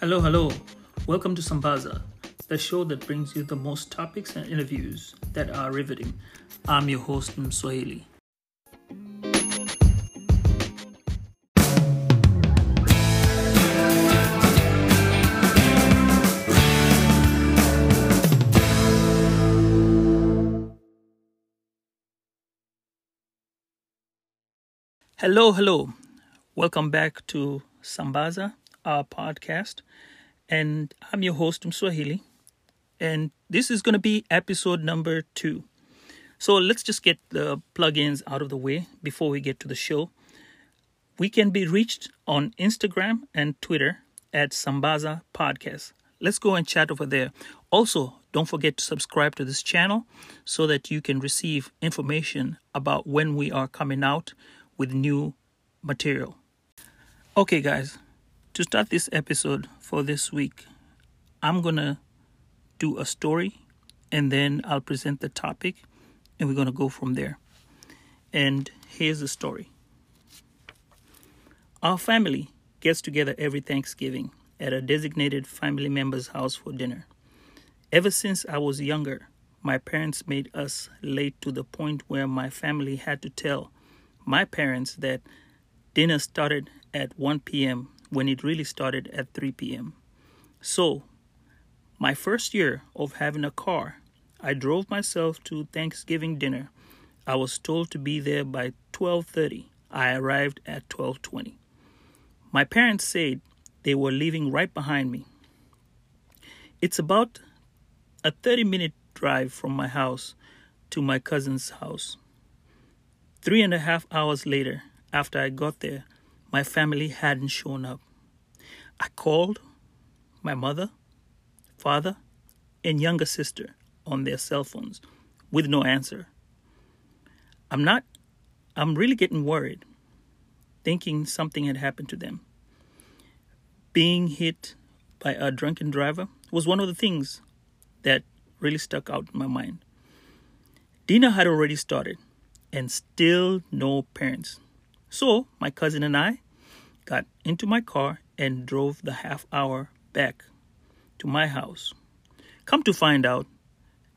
Hello, hello. Welcome to Sambaza, the show that brings you the most topics and interviews that are riveting. I'm your host, Mswahili. Hello, hello. Welcome back to Sambaza, our podcast. And I'm your host, Mswahili. And this is going to be episode number two. So let's just get the plugins out of the way before we get to the show. We can be reached on Instagram and Twitter at Sambaza Podcast. Let's go and chat over there. Also, don't forget to subscribe to this channel so that you can receive information about when we are coming out with new material. Okay, guys, to start this episode for this week, I'm gonna do a story and then I'll present the topic and we're gonna go from there. And here's the story Our family gets together every Thanksgiving at a designated family member's house for dinner. Ever since I was younger, my parents made us late to the point where my family had to tell my parents that dinner started at 1 p.m. when it really started at 3 p.m. So, my first year of having a car, I drove myself to Thanksgiving dinner. I was told to be there by 12:30. I arrived at 12:20. My parents said they were leaving right behind me. It's about a 30-minute drive from my house to my cousin's house. Three and a half hours later, after I got there, my family hadn't shown up. I called my mother, father, and younger sister on their cell phones with no answer. I'm not, I'm really getting worried, thinking something had happened to them. Being hit by a drunken driver was one of the things that really stuck out in my mind. Dinner had already started and still no parents. So my cousin and I got into my car and drove the half hour back to my house. Come to find out,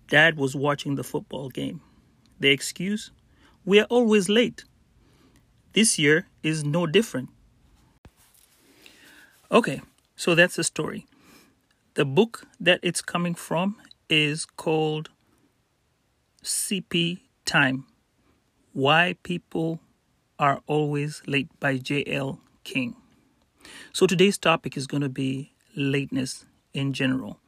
Dad was watching the football game. The excuse? We are always late. This year is no different. Okay, so that's the story. The book that it's coming from is called CP Time why People Are Always Late by J.L. King. So today's topic is going to be lateness in general.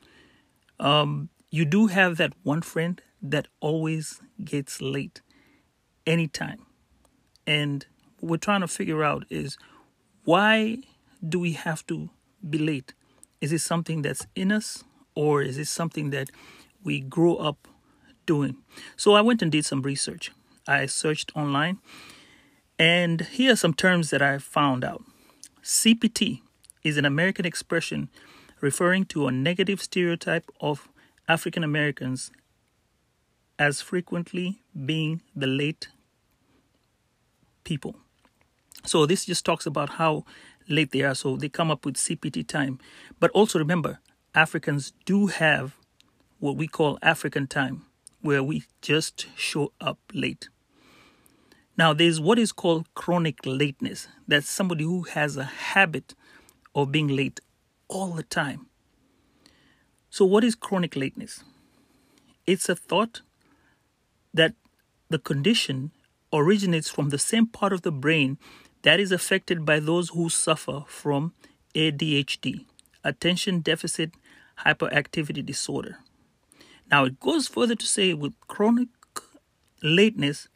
Um, you do have that one friend that always gets late anytime. And what we're trying to figure out is why do we have to be late? Is it something that's in us or is it something that we grow up doing? So I went and did some research. I searched online, and here are some terms that I found out. CPT is an American expression referring to a negative stereotype of African Americans as frequently being the late people. So this just talks about how late they are. So they come up with CPT time. But also remember, Africans do have what we call African time, where we just show up late. Now, there's what is called chronic lateness. That's somebody who has a habit of being late all the time. So, what is chronic lateness? It's a thought that the condition originates from the same part of the brain that is affected by those who suffer from ADHD, attention deficit hyperactivity disorder. Now, it goes further to say with chronic lateness,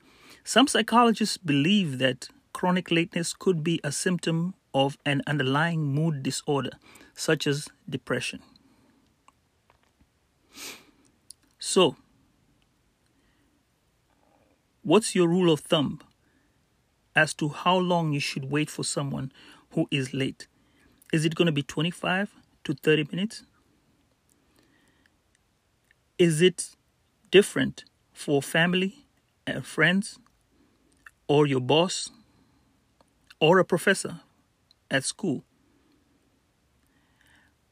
some psychologists believe that chronic lateness could be a symptom of an underlying mood disorder, such as depression. So, what's your rule of thumb as to how long you should wait for someone who is late? Is it going to be 25 to 30 minutes? Is it different for family and friends? Or your boss or a professor at school.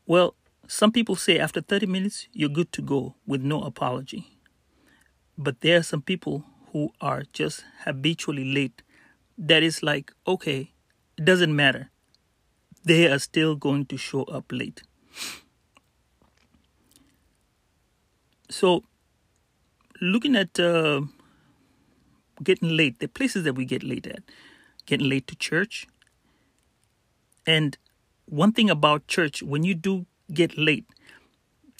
Well, some people say after 30 minutes, you're good to go with no apology. But there are some people who are just habitually late. That is like, okay, it doesn't matter. They are still going to show up late. So, looking at uh, getting late, the places that we get late at, getting late to church. And one thing about church, when you do get late,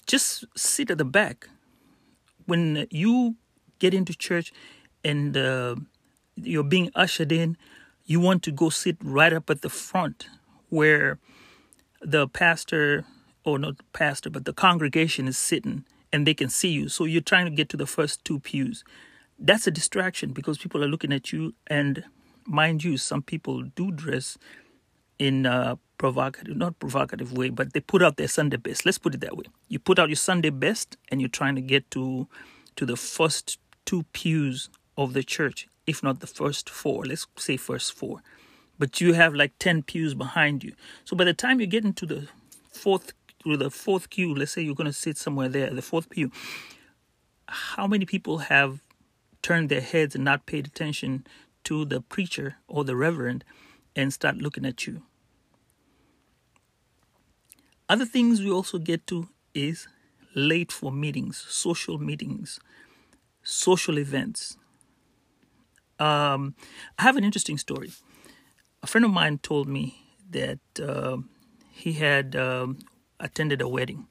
just sit at the back. When you get into church and uh, you're being ushered in, you want to go sit right up at the front where the pastor, or not the pastor, but the congregation is sitting and they can see you. So you're trying to get to the first two pews. That's a distraction because people are looking at you. And mind you, some people do dress in a provocative, not provocative way, but they put out their Sunday best. Let's put it that way. You put out your Sunday best and you're trying to get to to the first two pews of the church, if not the first four. Let's say first four. But you have like 10 pews behind you. So by the time you get into the fourth to the fourth pew, let's say you're going to sit somewhere there, the fourth pew, how many people have turned their heads and not paid attention to the preacher or the reverend and start looking at you? Other things we also get to is late for meetings, social meetings, social events. Um, I have an interesting story. A friend of mine told me that uh, he had um, attended a wedding.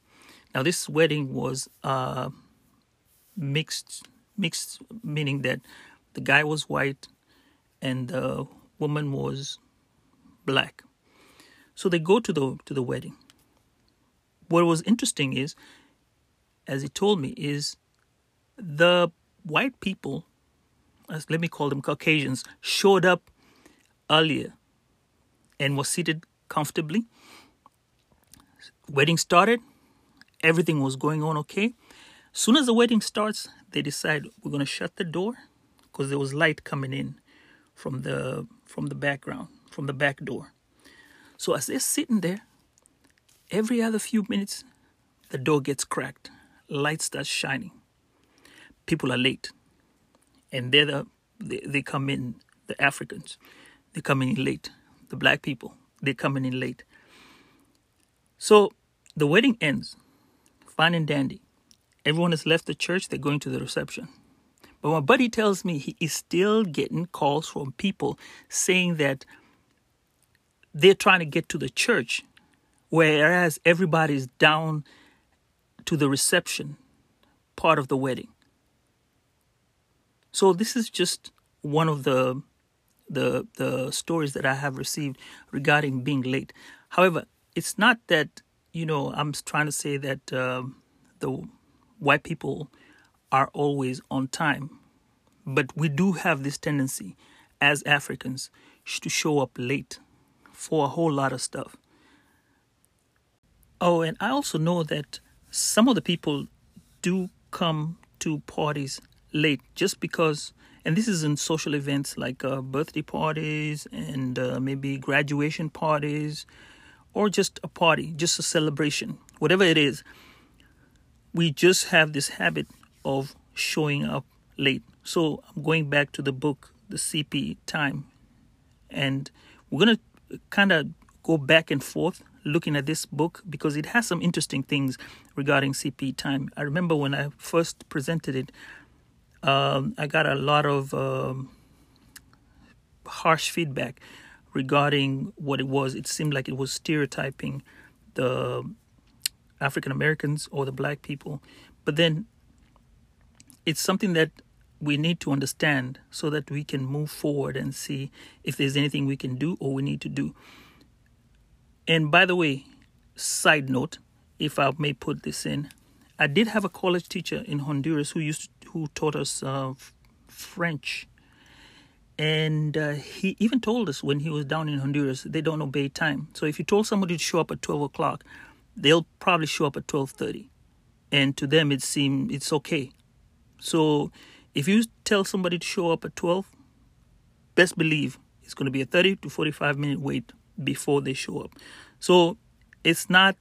Now, this wedding was uh, mixed, mixed meaning that the guy was white and the woman was black. So they go to the to the wedding what was interesting is, as he told me, is the white people, as let me call them Caucasians, showed up earlier and was seated comfortably. Wedding started, everything was going on okay. Soon as the wedding starts, they decide we're going to shut the door because there was light coming in from the from the background, from the back door. So as they're sitting there, Every other few minutes, the door gets cracked, light starts shining. People are late, and they're the, they, they come in, the Africans, they're coming in late. The black people, they're coming in late. So the wedding ends, fine and dandy. Everyone has left the church, they're going to the reception. But my buddy tells me he is still getting calls from people saying that they're trying to get to the church whereas everybody's down to the reception part of the wedding. So this is just one of the the the stories that I have received regarding being late. However, it's not that you know I'm trying to say that um, the white people are always on time, but we do have this tendency as Africans to show up late for a whole lot of stuff. Oh, and I also know that some of the people do come to parties late just because, and this is in social events like uh, birthday parties and uh, maybe graduation parties or just a party, just a celebration, whatever it is. We just have this habit of showing up late. So I'm going back to the book, The CP Time, and we're going to kind of go back and forth looking at this book because it has some interesting things regarding CP time. I remember when I first presented it, um, I got a lot of um, harsh feedback regarding what it was. It seemed like it was stereotyping the African Americans or the black people. But then it's something that we need to understand so that we can move forward and see if there's anything we can do or we need to do. And by the way, side note, if I may put this in, I did have a college teacher in Honduras who used to, who taught us uh, French, and uh, he even told us when he was down in Honduras they don't obey time. So if you told somebody to show up at twelve o'clock, they'll probably show up at twelve thirty, and to them it seems it's okay. So if you tell somebody to show up at twelve, best believe it's going to be a thirty to forty-five minute wait before they show up. So it's not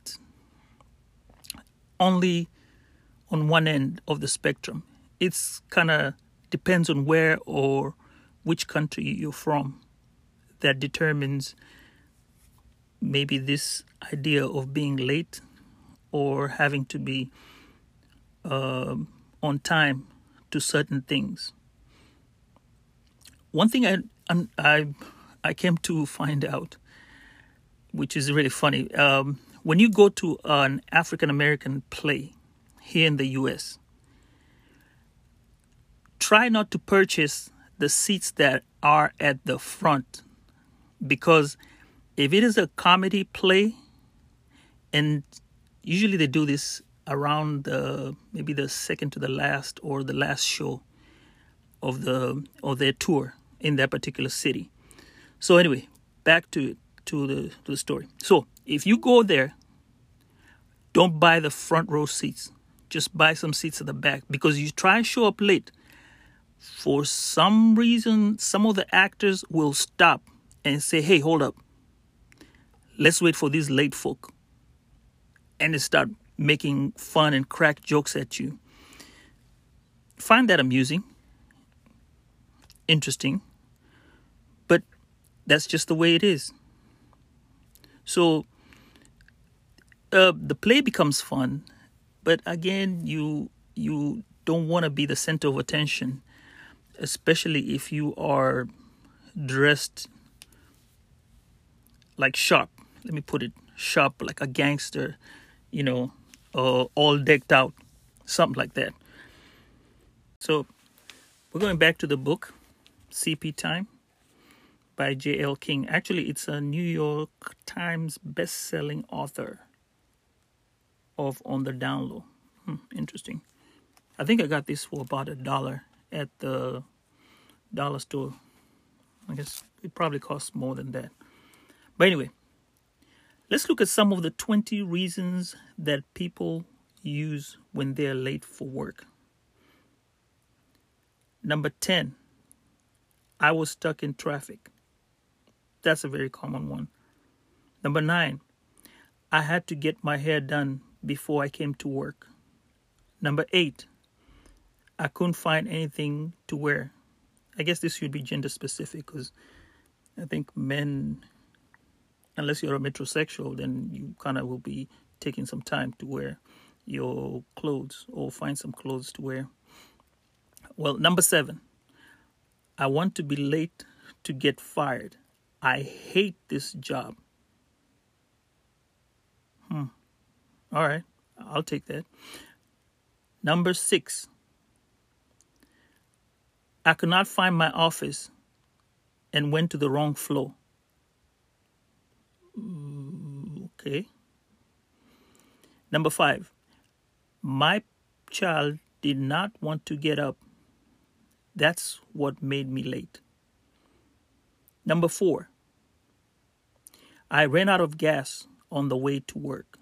only on one end of the spectrum. It's kind of depends on where or which country you're from that determines maybe this idea of being late or having to be uh, on time to certain things. One thing I I I came to find out, which is really funny, um, when you go to an African American play here in the U.S., try not to purchase the seats that are at the front because if it is a comedy play, and usually they do this around the maybe the second to the last or the last show of the of their tour in that particular city. So anyway, back to to the to the story. So if you go there, don't buy the front row seats. Just buy some seats at the back because you try and show up late. For some reason, some of the actors will stop and say, "Hey, hold up let's wait for these late folk and they start making fun and crack jokes at you. Find that amusing, interesting, but that's just the way it is. So uh, the play becomes fun, but again, you you don't want to be the center of attention, especially if you are dressed like sharp let me put it sharp like a gangster, you know, uh, all decked out, something like that. So we're going back to the book, CP Time by J.L. King. Actually, it's a New York Times best-selling author of On the Down Low. Hmm, interesting. I think I got this for about a dollar at the dollar store. I guess it probably costs more than that. But anyway, Let's look at some of the 20 reasons that people use when they're late for work. Number 10, I was stuck in traffic. That's a very common one. Number 9, I had to get my hair done before I came to work. Number 8, I couldn't find anything to wear. I guess this should be gender specific because I think men unless you're a metrosexual, then you kind of will be taking some time to wear your clothes or find some clothes to wear. Well, number seven, I want to be late to get fired. I hate this job. Hmm. All right, I'll take that. Number six, I could not find my office and went to the wrong floor. Mm, okay. Number five, my child did not want to get up. That's what made me late. Number four, I ran out of gas on the way to work.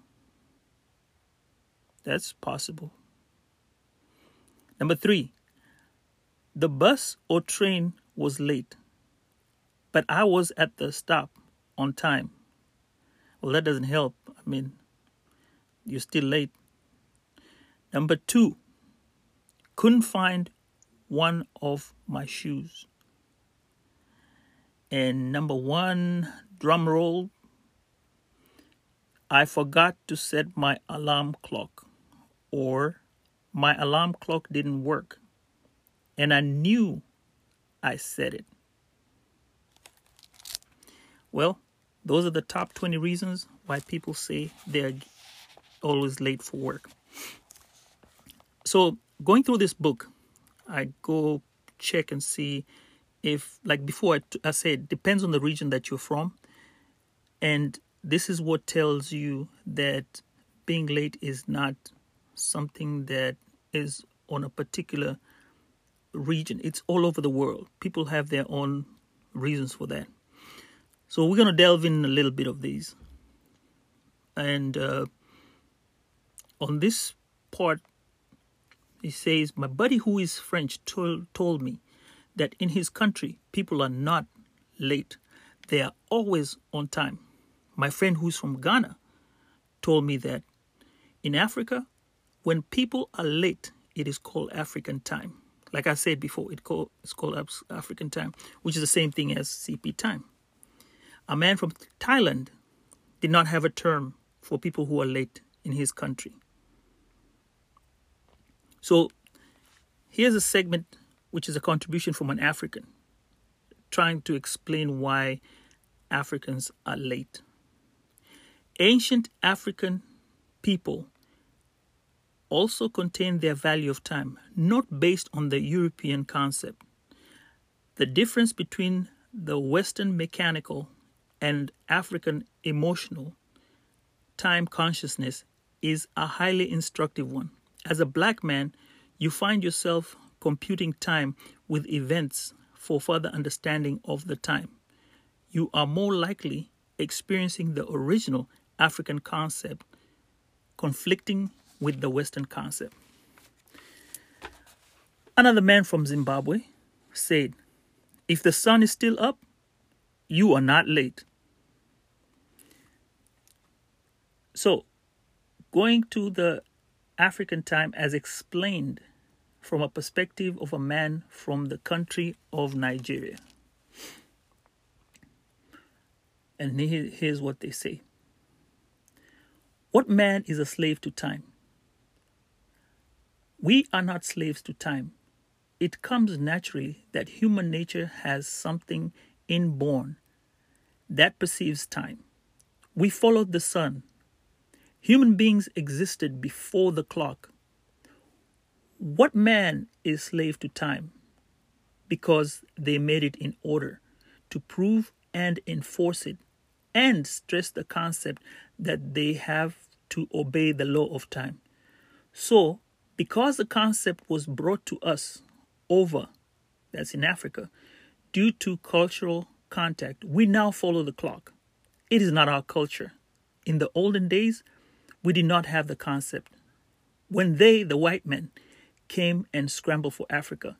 That's possible. Number three, the bus or train was late, but I was at the stop on time. Well, that doesn't help. I mean, you're still late. Number two, couldn't find one of my shoes. And number one, drum roll, I forgot to set my alarm clock, or my alarm clock didn't work, and I knew I set it. Well, those are the top 20 reasons why people say they're always late for work. So, going through this book, I go check and see if, like before, I, t- I said, depends on the region that you're from. And this is what tells you that being late is not something that is on a particular region, it's all over the world. People have their own reasons for that. So we're going to delve in a little bit of these. And uh, on this part, he says, My buddy who is French told, told me that in his country, people are not late, they are always on time. My friend who's from Ghana told me that in Africa, when people are late, it is called African time. Like I said before, it call, it's called African time, which is the same thing as CP time. A man from Thailand did not have a term for people who are late in his country. So here's a segment which is a contribution from an African trying to explain why Africans are late. Ancient African people also contain their value of time, not based on the European concept. The difference between the Western mechanical and African emotional time consciousness is a highly instructive one. As a black man, you find yourself computing time with events for further understanding of the time. You are more likely experiencing the original African concept conflicting with the Western concept. Another man from Zimbabwe said, If the sun is still up, you are not late. So, going to the African time as explained from a perspective of a man from the country of Nigeria. And here's what they say What man is a slave to time? We are not slaves to time. It comes naturally that human nature has something inborn that perceives time. We follow the sun. Human beings existed before the clock. What man is slave to time? Because they made it in order to prove and enforce it and stress the concept that they have to obey the law of time. So, because the concept was brought to us over, that's in Africa, due to cultural contact, we now follow the clock. It is not our culture. In the olden days, we did not have the concept. When they, the white men, came and scrambled for Africa,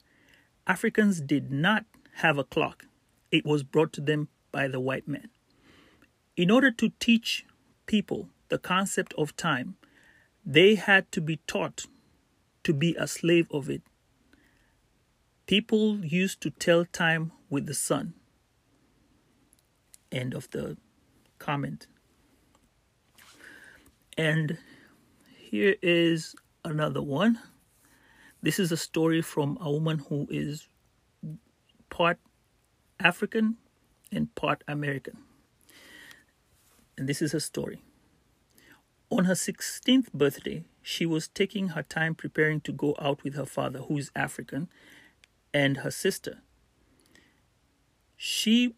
Africans did not have a clock. It was brought to them by the white men. In order to teach people the concept of time, they had to be taught to be a slave of it. People used to tell time with the sun. End of the comment. And here is another one. This is a story from a woman who is part African and part American. And this is her story. On her 16th birthday, she was taking her time preparing to go out with her father, who is African, and her sister. She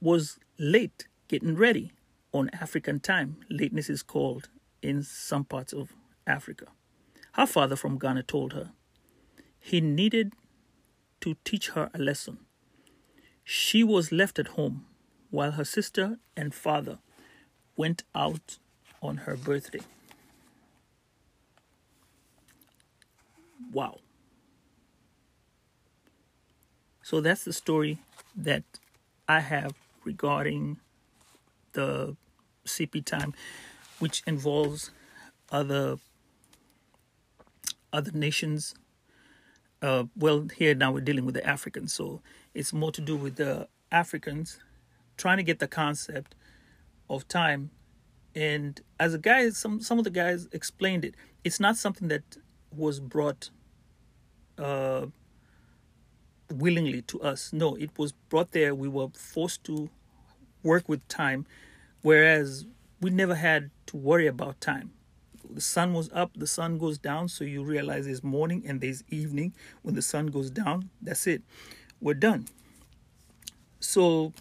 was late getting ready on African time. Lateness is called in some parts of Africa. Her father from Ghana told her he needed to teach her a lesson. She was left at home while her sister and father went out on her birthday. Wow. So that's the story that I have regarding the CP time, which involves other other nations. Uh, well, here now we're dealing with the Africans, so it's more to do with the Africans trying to get the concept of time. And as a guy, some some of the guys explained it. It's not something that was brought uh, willingly to us. No, it was brought there. We were forced to work with time, whereas we never had to worry about time. The sun was up, the sun goes down, so you realize there's morning and there's evening. When the sun goes down, that's it. We're done. So,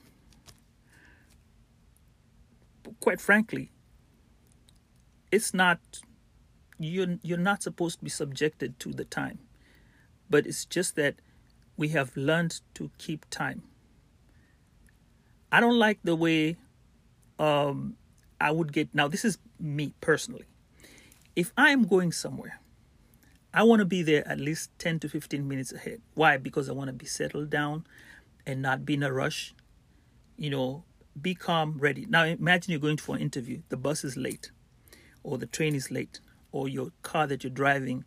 quite frankly, it's not you're you're not supposed to be subjected to the time but it's just that we have learned to keep time. I don't like the way um, I would get. Now, this is me personally. If I'm going somewhere, I want to be there at least 10 to 15 minutes ahead. Why? Because I want to be settled down and not be in a rush. You know, be calm, ready. Now, imagine you're going for an interview, the bus is late, or the train is late, or your car that you're driving,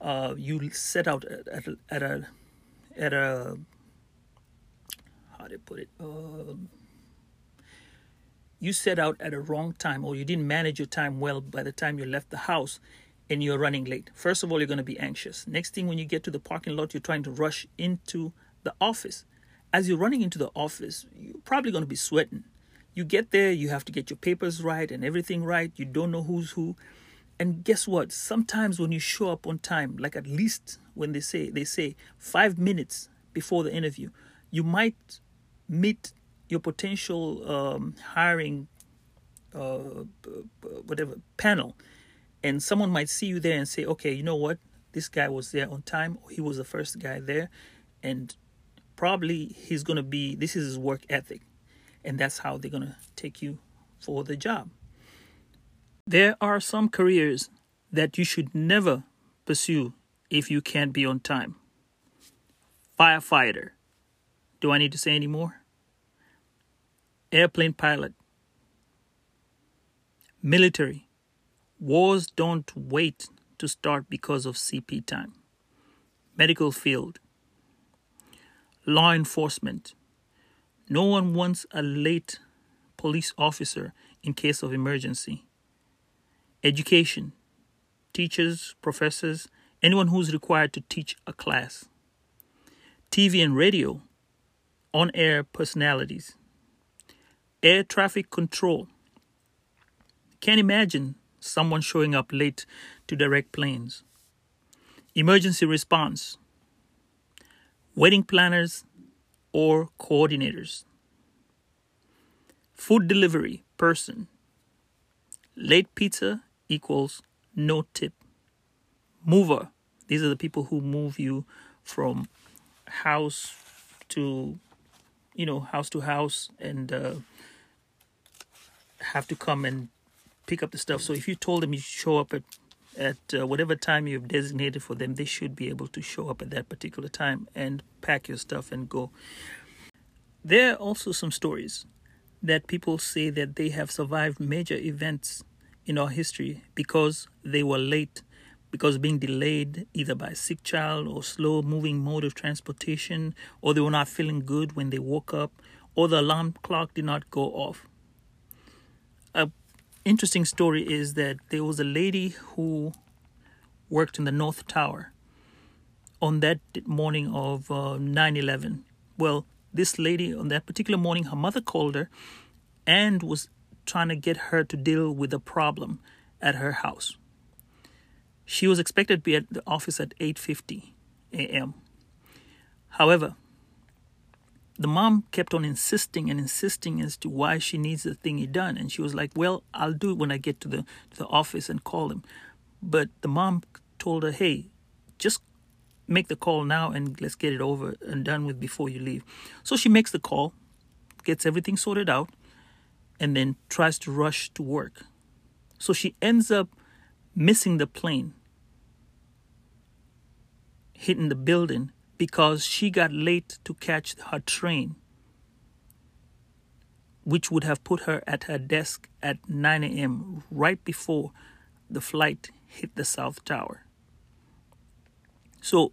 uh, you set out at, at, a- at a at a how do you put it? Uh, you set out at a wrong time, or you didn't manage your time well by the time you left the house, and you're running late. First of all, you're going to be anxious. Next thing, when you get to the parking lot, you're trying to rush into the office. As you're running into the office, you're probably going to be sweating. You get there, you have to get your papers right and everything right. You don't know who's who. And guess what? Sometimes when you show up on time, like at least when they say they say 5 minutes before the interview, you might meet your potential um, hiring uh, whatever panel. And someone might see you there and say okay you know what? This guy was there on time he was the first guy there and probably he's to be this is his work ethic and that's how they're to take you for the job. There are some careers that you should never pursue if you can't be on time. Firefighter. Do i need to say any more airplane pilot. Military. Wars don't wait to start because of cp time. Medical field. Law enforcement. No one wants a late police officer in case of emergency. Education. Teachers professors anyone who's required to teach a class. Tv and radio. On air personalities air traffic control. Can't imagine someone showing up late to direct planes. Emergency response. Wedding planners or coordinators. Food delivery person. Late pizza equals no tip. Mover. These are the people who move you from house to you know house to house and uh, have to come and pick up the stuff so if you told them you show up at at uh, whatever time you've designated for them they should be able to show up at that particular time and pack your stuff and go there are also some stories that people say that they have survived major events in our history because they were late, because being delayed either by a sick child or slow moving mode of transportation, or they were not feeling good when they woke up, or the alarm clock did not go off. Interesting story is that there was a lady who worked in the North Tower on that morning of uh, 9/11. Well, this lady on that particular morning, her mother called her and was trying to get her to deal with a problem at her house. She was expected to be at the office at 8:50 a.m. However, the mom kept on insisting and insisting as to why she needs the thingy done, and she was like, "Well, I'll do it when I get to the to the office and call him." But the mom told her, "Hey, just make the call now and let's get it over and done with before you leave." So she makes the call, gets everything sorted out, and then tries to rush to work. So she ends up missing the plane, hitting the building because she got late to catch her train, which would have put her at her desk at 9 a.m., right before the flight hit the South Tower. So,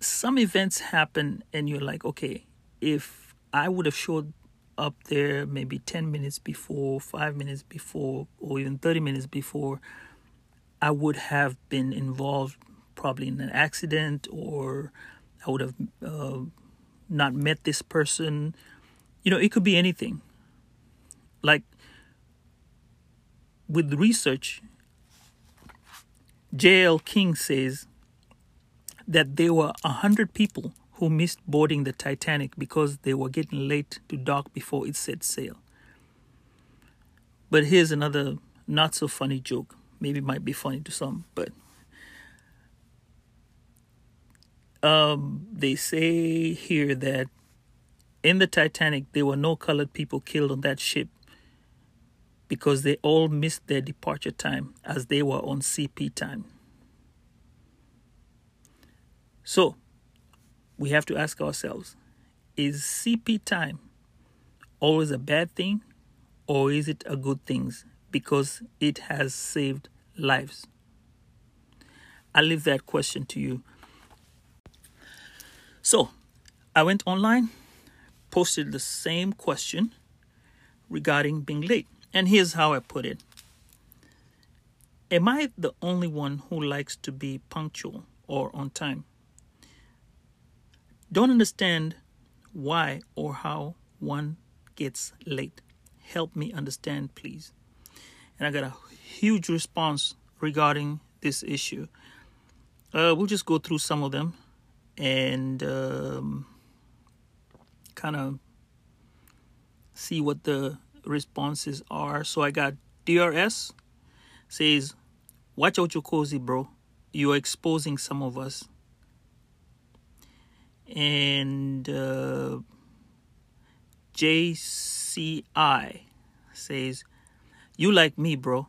some events happen, and you're like, okay, if I would have showed up there maybe 10 minutes before, five minutes before, or even 30 minutes before, I would have been involved probably in an accident or I would have uh, not met this person. You know, it could be anything. Like with research, J.L. King says that there were 100 people who missed boarding the Titanic because they were getting late to dock before it set sail. But here's another not so funny joke. Maybe it might be funny to some, but um, they say here that in the Titanic there were no colored people killed on that ship because they all missed their departure time as they were on CP time. So, we have to ask ourselves is CP time always a bad thing or is it a good thing because it has saved lives? I leave that question to you. So, I went online, posted the same question regarding being late. And here's how I put it Am I the only one who likes to be punctual or on time? Don't understand why or how one gets late. Help me understand, please. And I got a huge response regarding this issue. Uh, we'll just go through some of them and um, kind of see what the responses are. So I got DRS says, Watch out cozy, bro. You're exposing some of us. And uh, JCI says, You like me, bro.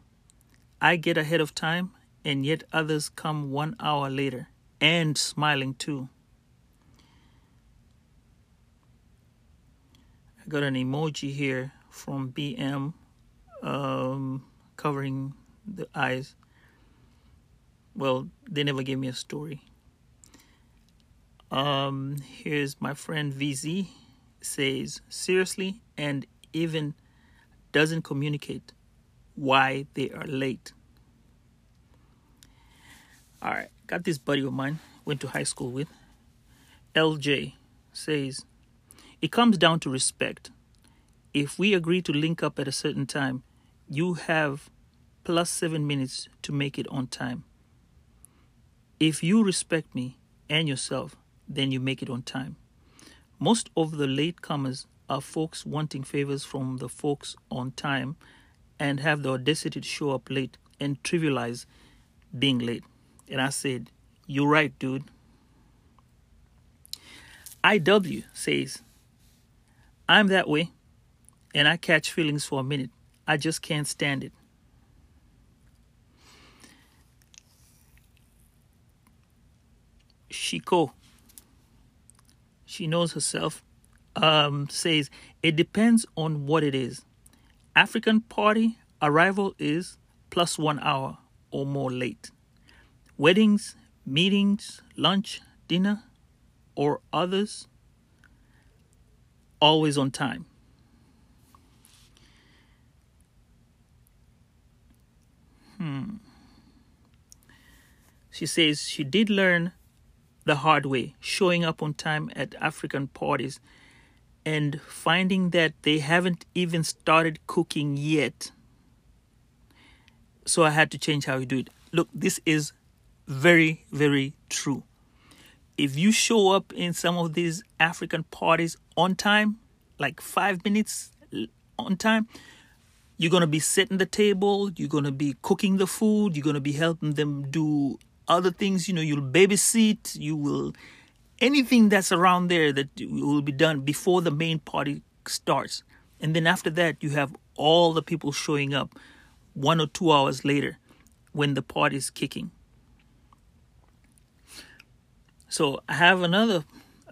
I get ahead of time, and yet others come one hour later and smiling too. Got an emoji here from BM um, covering the eyes. Well, they never gave me a story. Um, here's my friend VZ says seriously and even doesn't communicate why they are late. All right, got this buddy of mine went to high school with. LJ says it comes down to respect. If we agree to link up at a certain time, you have plus seven minutes to make it on time. If you respect me and yourself, then you make it on time. Most of the latecomers are folks wanting favors from the folks on time and have the audacity to show up late and trivialize being late. And I said, You're right, dude. IW says, I'm that way and I catch feelings for a minute. I just can't stand it. Shiko, she knows herself, um, says it depends on what it is. African party arrival is plus one hour or more late. Weddings, meetings, lunch, dinner, or others, always on time. Hmm. She says she did learn the hard way, showing up on time at African parties and finding that they haven't even started cooking yet. So I had to change how you do it. Look, this is very, very true. If you show up in some of these African parties on time, like five minutes on time, you're going to be setting the table, you're going to be cooking the food, you're going to be helping them do other things, you know, you'll babysit, you will anything that's around there that will be done before the main party starts. And then after that, you have all the people showing up one or two hours later when the party's kicking. So I have another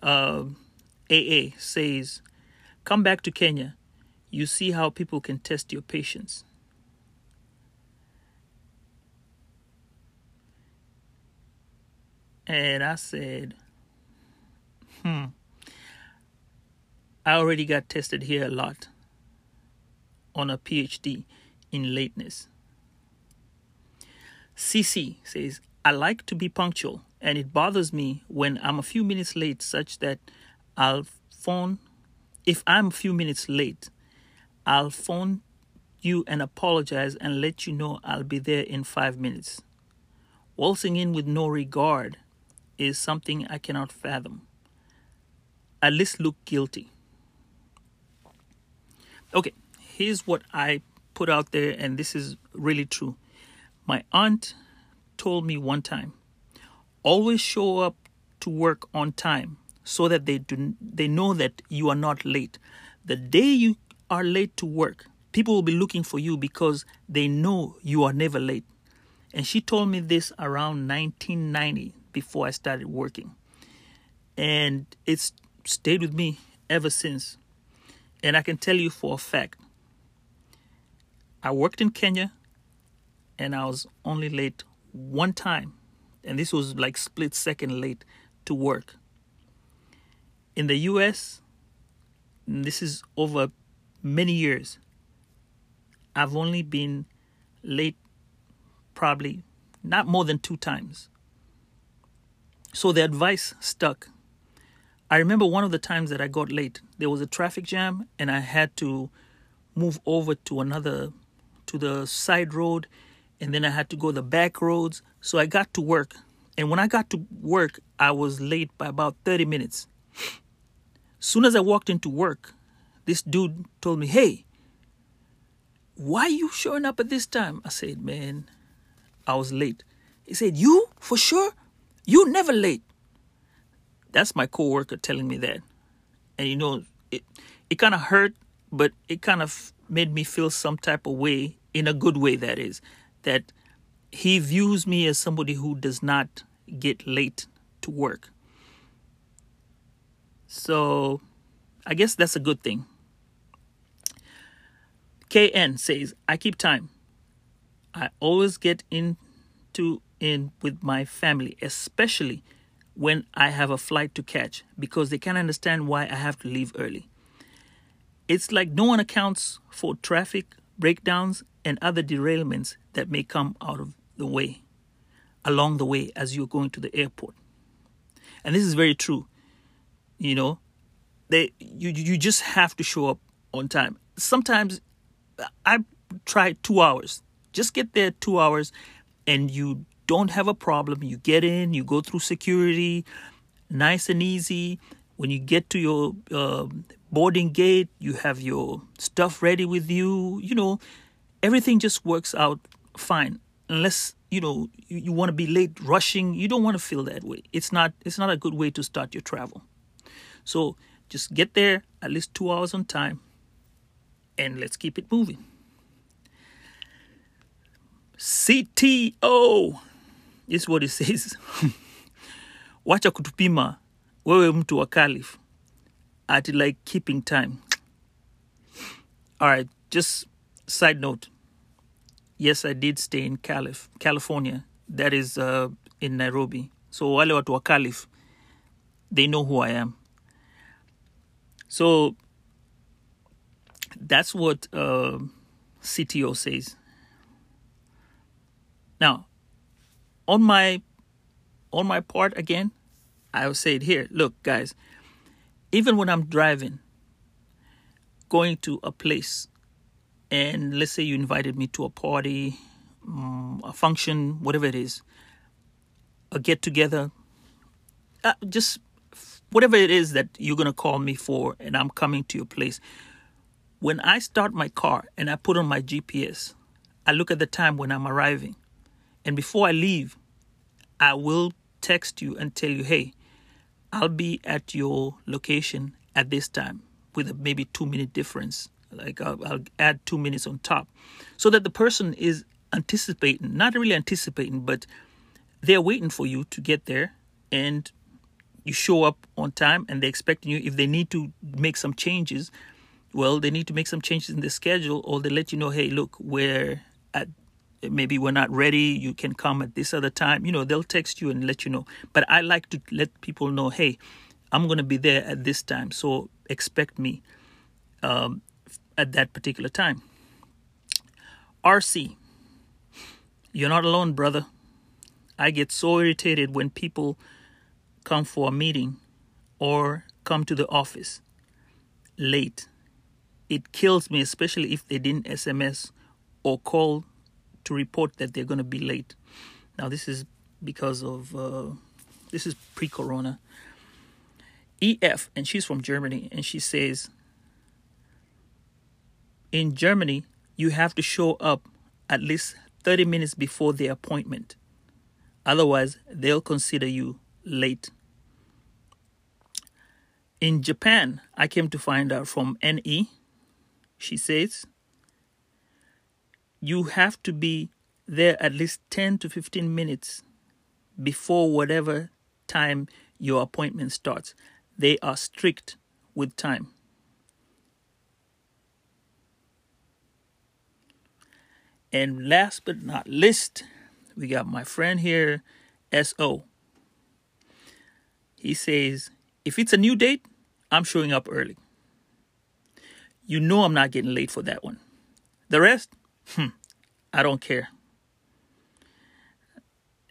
uh, AA says, come back to Kenya you see how people can test your patience. And I said, hmm, I already got tested here a lot on a PhD in lateness. CC says, I like to be punctual, and it bothers me when I'm a few minutes late, such that I'll phone. If I'm a few minutes late, I'll phone you and apologize and let you know I'll be there in five minutes. Waltzing in with no regard is something I cannot fathom. At least look guilty. Okay, here's what I put out there, and this is really true. My aunt told me one time always show up to work on time so that they do they know that you are not late. The day you are late to work, people will be looking for you because they know you are never late. And she told me this around 1990 before I started working. And it's stayed with me ever since. And I can tell you for a fact I worked in Kenya and I was only late one time. And this was like split second late to work. In the US, this is over many years, I've only been late probably not more than two times. So the advice stuck. I remember one of the times that I got late, there was a traffic jam and I had to move over to another to the side road and then I had to go the back roads. So I got to work. And when I got to work, I was late by about 30 minutes. Soon as I walked into work, this dude told me, Hey, why are you showing up at this time? I said, Man, I was late. He said, You? For sure? You never late. That's my coworker telling me that. And you know, it it kind of hurt, but it kind of made me feel some type of way in a good way that is that he views me as somebody who does not get late to work. So I guess that's a good thing. KN says, I keep time. I always get into in with my family, especially when I have a flight to catch because they can't understand why I have to leave early. It's like no one accounts for traffic breakdowns and other derailments that may come out of the way along the way as you're going to the airport. And this is very true. You know, they you you just have to show up on time. Sometimes I try 2 hours. Just get there 2 hours and you don't have a problem. You get in, you go through security, nice and easy. When you get to your uh, boarding gate, you have your stuff ready with you. You know, everything just works out fine unless you know you, you want to be late rushing you don't want to feel that way. It's not it's not a good way to start your travel. So just get there at least two hours on time and let's keep it moving. Cto is what it says. Wacha kutupima wewe mtu wa caliph at like keeping time. All right just side note yes, I did stay in Calif, California. That is uh, in Nairobi. So wale watu wa Calif, they know who I am. So that's what uh, CTO says. Now, on my on my part again, I'll say it here. Look, guys, even when I'm driving, going to a place and let's say you invited me to a party, um, a function, whatever it is, a get together, uh, just whatever it is that you're going to call me for, and I'm coming to your place. When I start my car and I put on my GPS, I look at the time when I'm arriving. And before I leave, I will text you and tell you, hey, I'll be at your location at this time with a maybe two minute difference like I'll, I'll, add two minutes on top. So that the person is anticipating not really anticipating but they're waiting for you to get there and you show up on time and they're expecting you. If they need to make some changes well they need to make some changes in the schedule or they let you know hey look we're at maybe we're not ready. You can come at this other time. You know they'll text you and let you know. But i like to let people know hey i'm going to be there at this time so expect me. Um, at that particular time. RC, you're not alone, brother. I get so irritated when people come for a meeting or come to the office late. It kills me, especially if they didn't SMS or call to report that they're going to be late. Now, this is because of, uh, this is pre corona. EF, and she's from Germany, and she says, in Germany, you have to show up at least 30 minutes before the appointment. Otherwise, they'll consider you late. In Japan, I came to find out from NE, she says, you have to be there at least 10 to 15 minutes before whatever time your appointment starts. They are strict with time. And last but not least, we got my friend here, SO. He says, if it's a new date, I'm showing up early. You know I'm not getting late for that one. The rest, hmm, I don't care.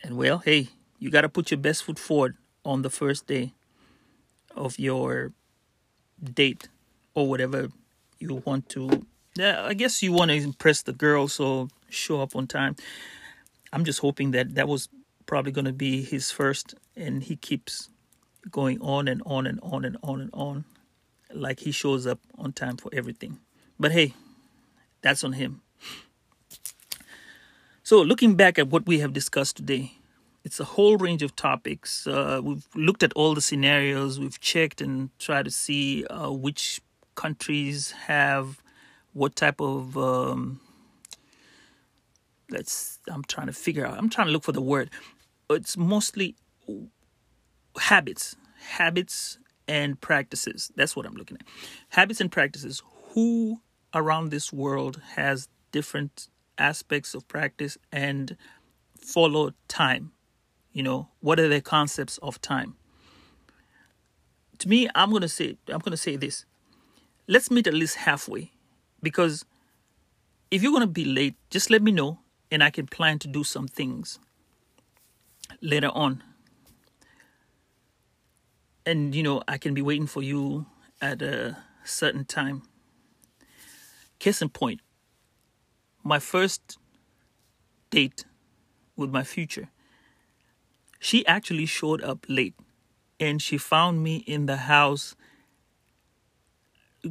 And well, hey, you got to put your best foot forward on the first day of your date or whatever you want to. I guess you want to impress the girl, so show up on time. I'm just hoping that that was probably going to be his first, and he keeps going on and on and on and on and on, like he shows up on time for everything. But hey, that's on him. So, looking back at what we have discussed today, it's a whole range of topics. Uh, we've looked at all the scenarios, we've checked and tried to see uh, which countries have what type of. Um, let's. I'm trying to figure out. I'm trying to look for the word. It's mostly habits, habits and practices. That's what I'm looking at. Habits and practices. Who around this world has different aspects of practice and follow time. You know, what are the concepts of time? To me, I'm gonna say I'm gonna say this. Let's meet at least halfway. Because if you're gonna be late, just let me know and I can plan to do some things later on. And you know, I can be waiting for you at a certain time. Case in point, my first date with my future, she actually showed up late and she found me in the house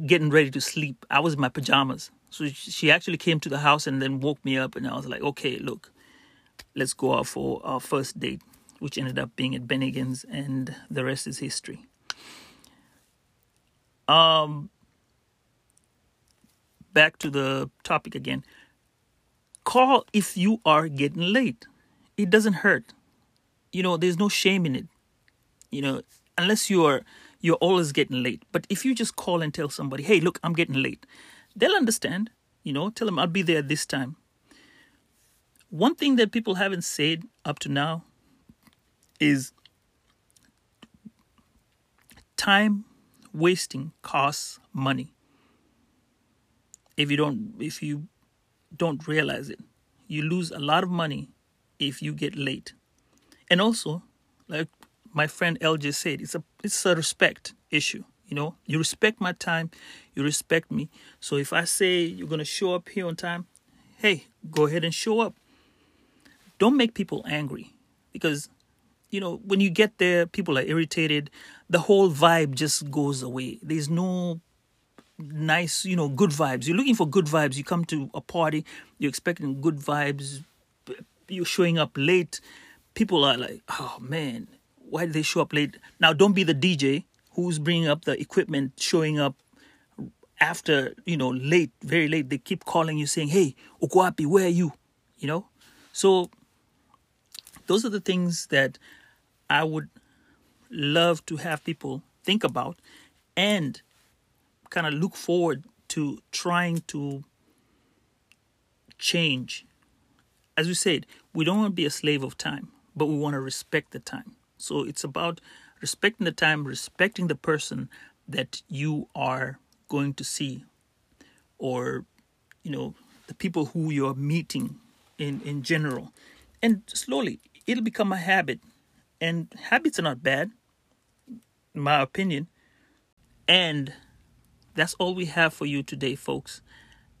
getting ready to sleep. I was in my pajamas. So she actually came to the house and then woke me up, and I was like, okay, look, let's go out for our first date, which ended up being at Bennigan's, and the rest is history. Um, back to the topic again. Call if you are getting late. It doesn't hurt. You know, there's no shame in it. You know, unless you're you're always getting late. But if you just call and tell somebody, "Hey, look, I'm getting late," they'll understand. You know, tell them I'll be there this time. One thing that people haven't said up to now is time wasting costs money. If you don't if you don't realize it. You lose a lot of money if you get late. And also, like my friend LJ said, it's a it's a respect issue. You know, you respect my time, you respect me. So if I say you're gonna show up here on time, hey, go ahead and show up. Don't make people angry because you know when you get there, people are irritated. The whole vibe just goes away. There's no nice, you know, good vibes. You're looking for good vibes. You come to a party, you're expecting good vibes. You're showing up late. People are like, oh man, why did they show up late? Now, don't be the DJ who's bringing up the equipment, showing up after, you know, late, very late. They keep calling you saying, hey, Ukwapi, where are you? You know? So, those are the things that I would love to have people think about and kind of look forward to trying to change. As we said, we don't want to be a slave of time, but we want to respect the time. So it's about respecting the time, respecting the person that you are going to see, or you know, the people who you're meeting in, in general. And slowly it'll become a habit. And habits are not bad, in my opinion. And that's all we have for you today, folks.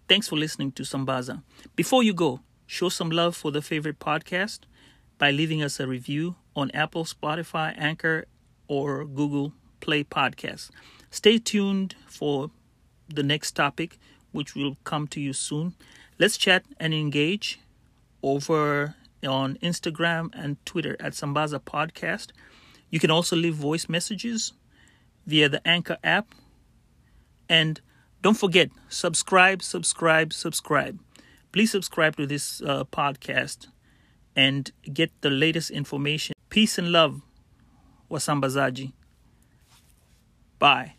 Thanks for listening to Sambaza. Before you go, show some love for the favorite podcast by leaving us a review on Apple, Spotify, Anchor, or Google Play Podcasts. Stay tuned for the next topic, which will come to you soon. Let's chat and engage over on Instagram and Twitter at Sambaza Podcast. You can also leave voice messages via the Anchor app and don't forget, subscribe, subscribe, subscribe. Please subscribe to this uh, podcast and get the latest information. Peace and love. Wasambazaji. Bye.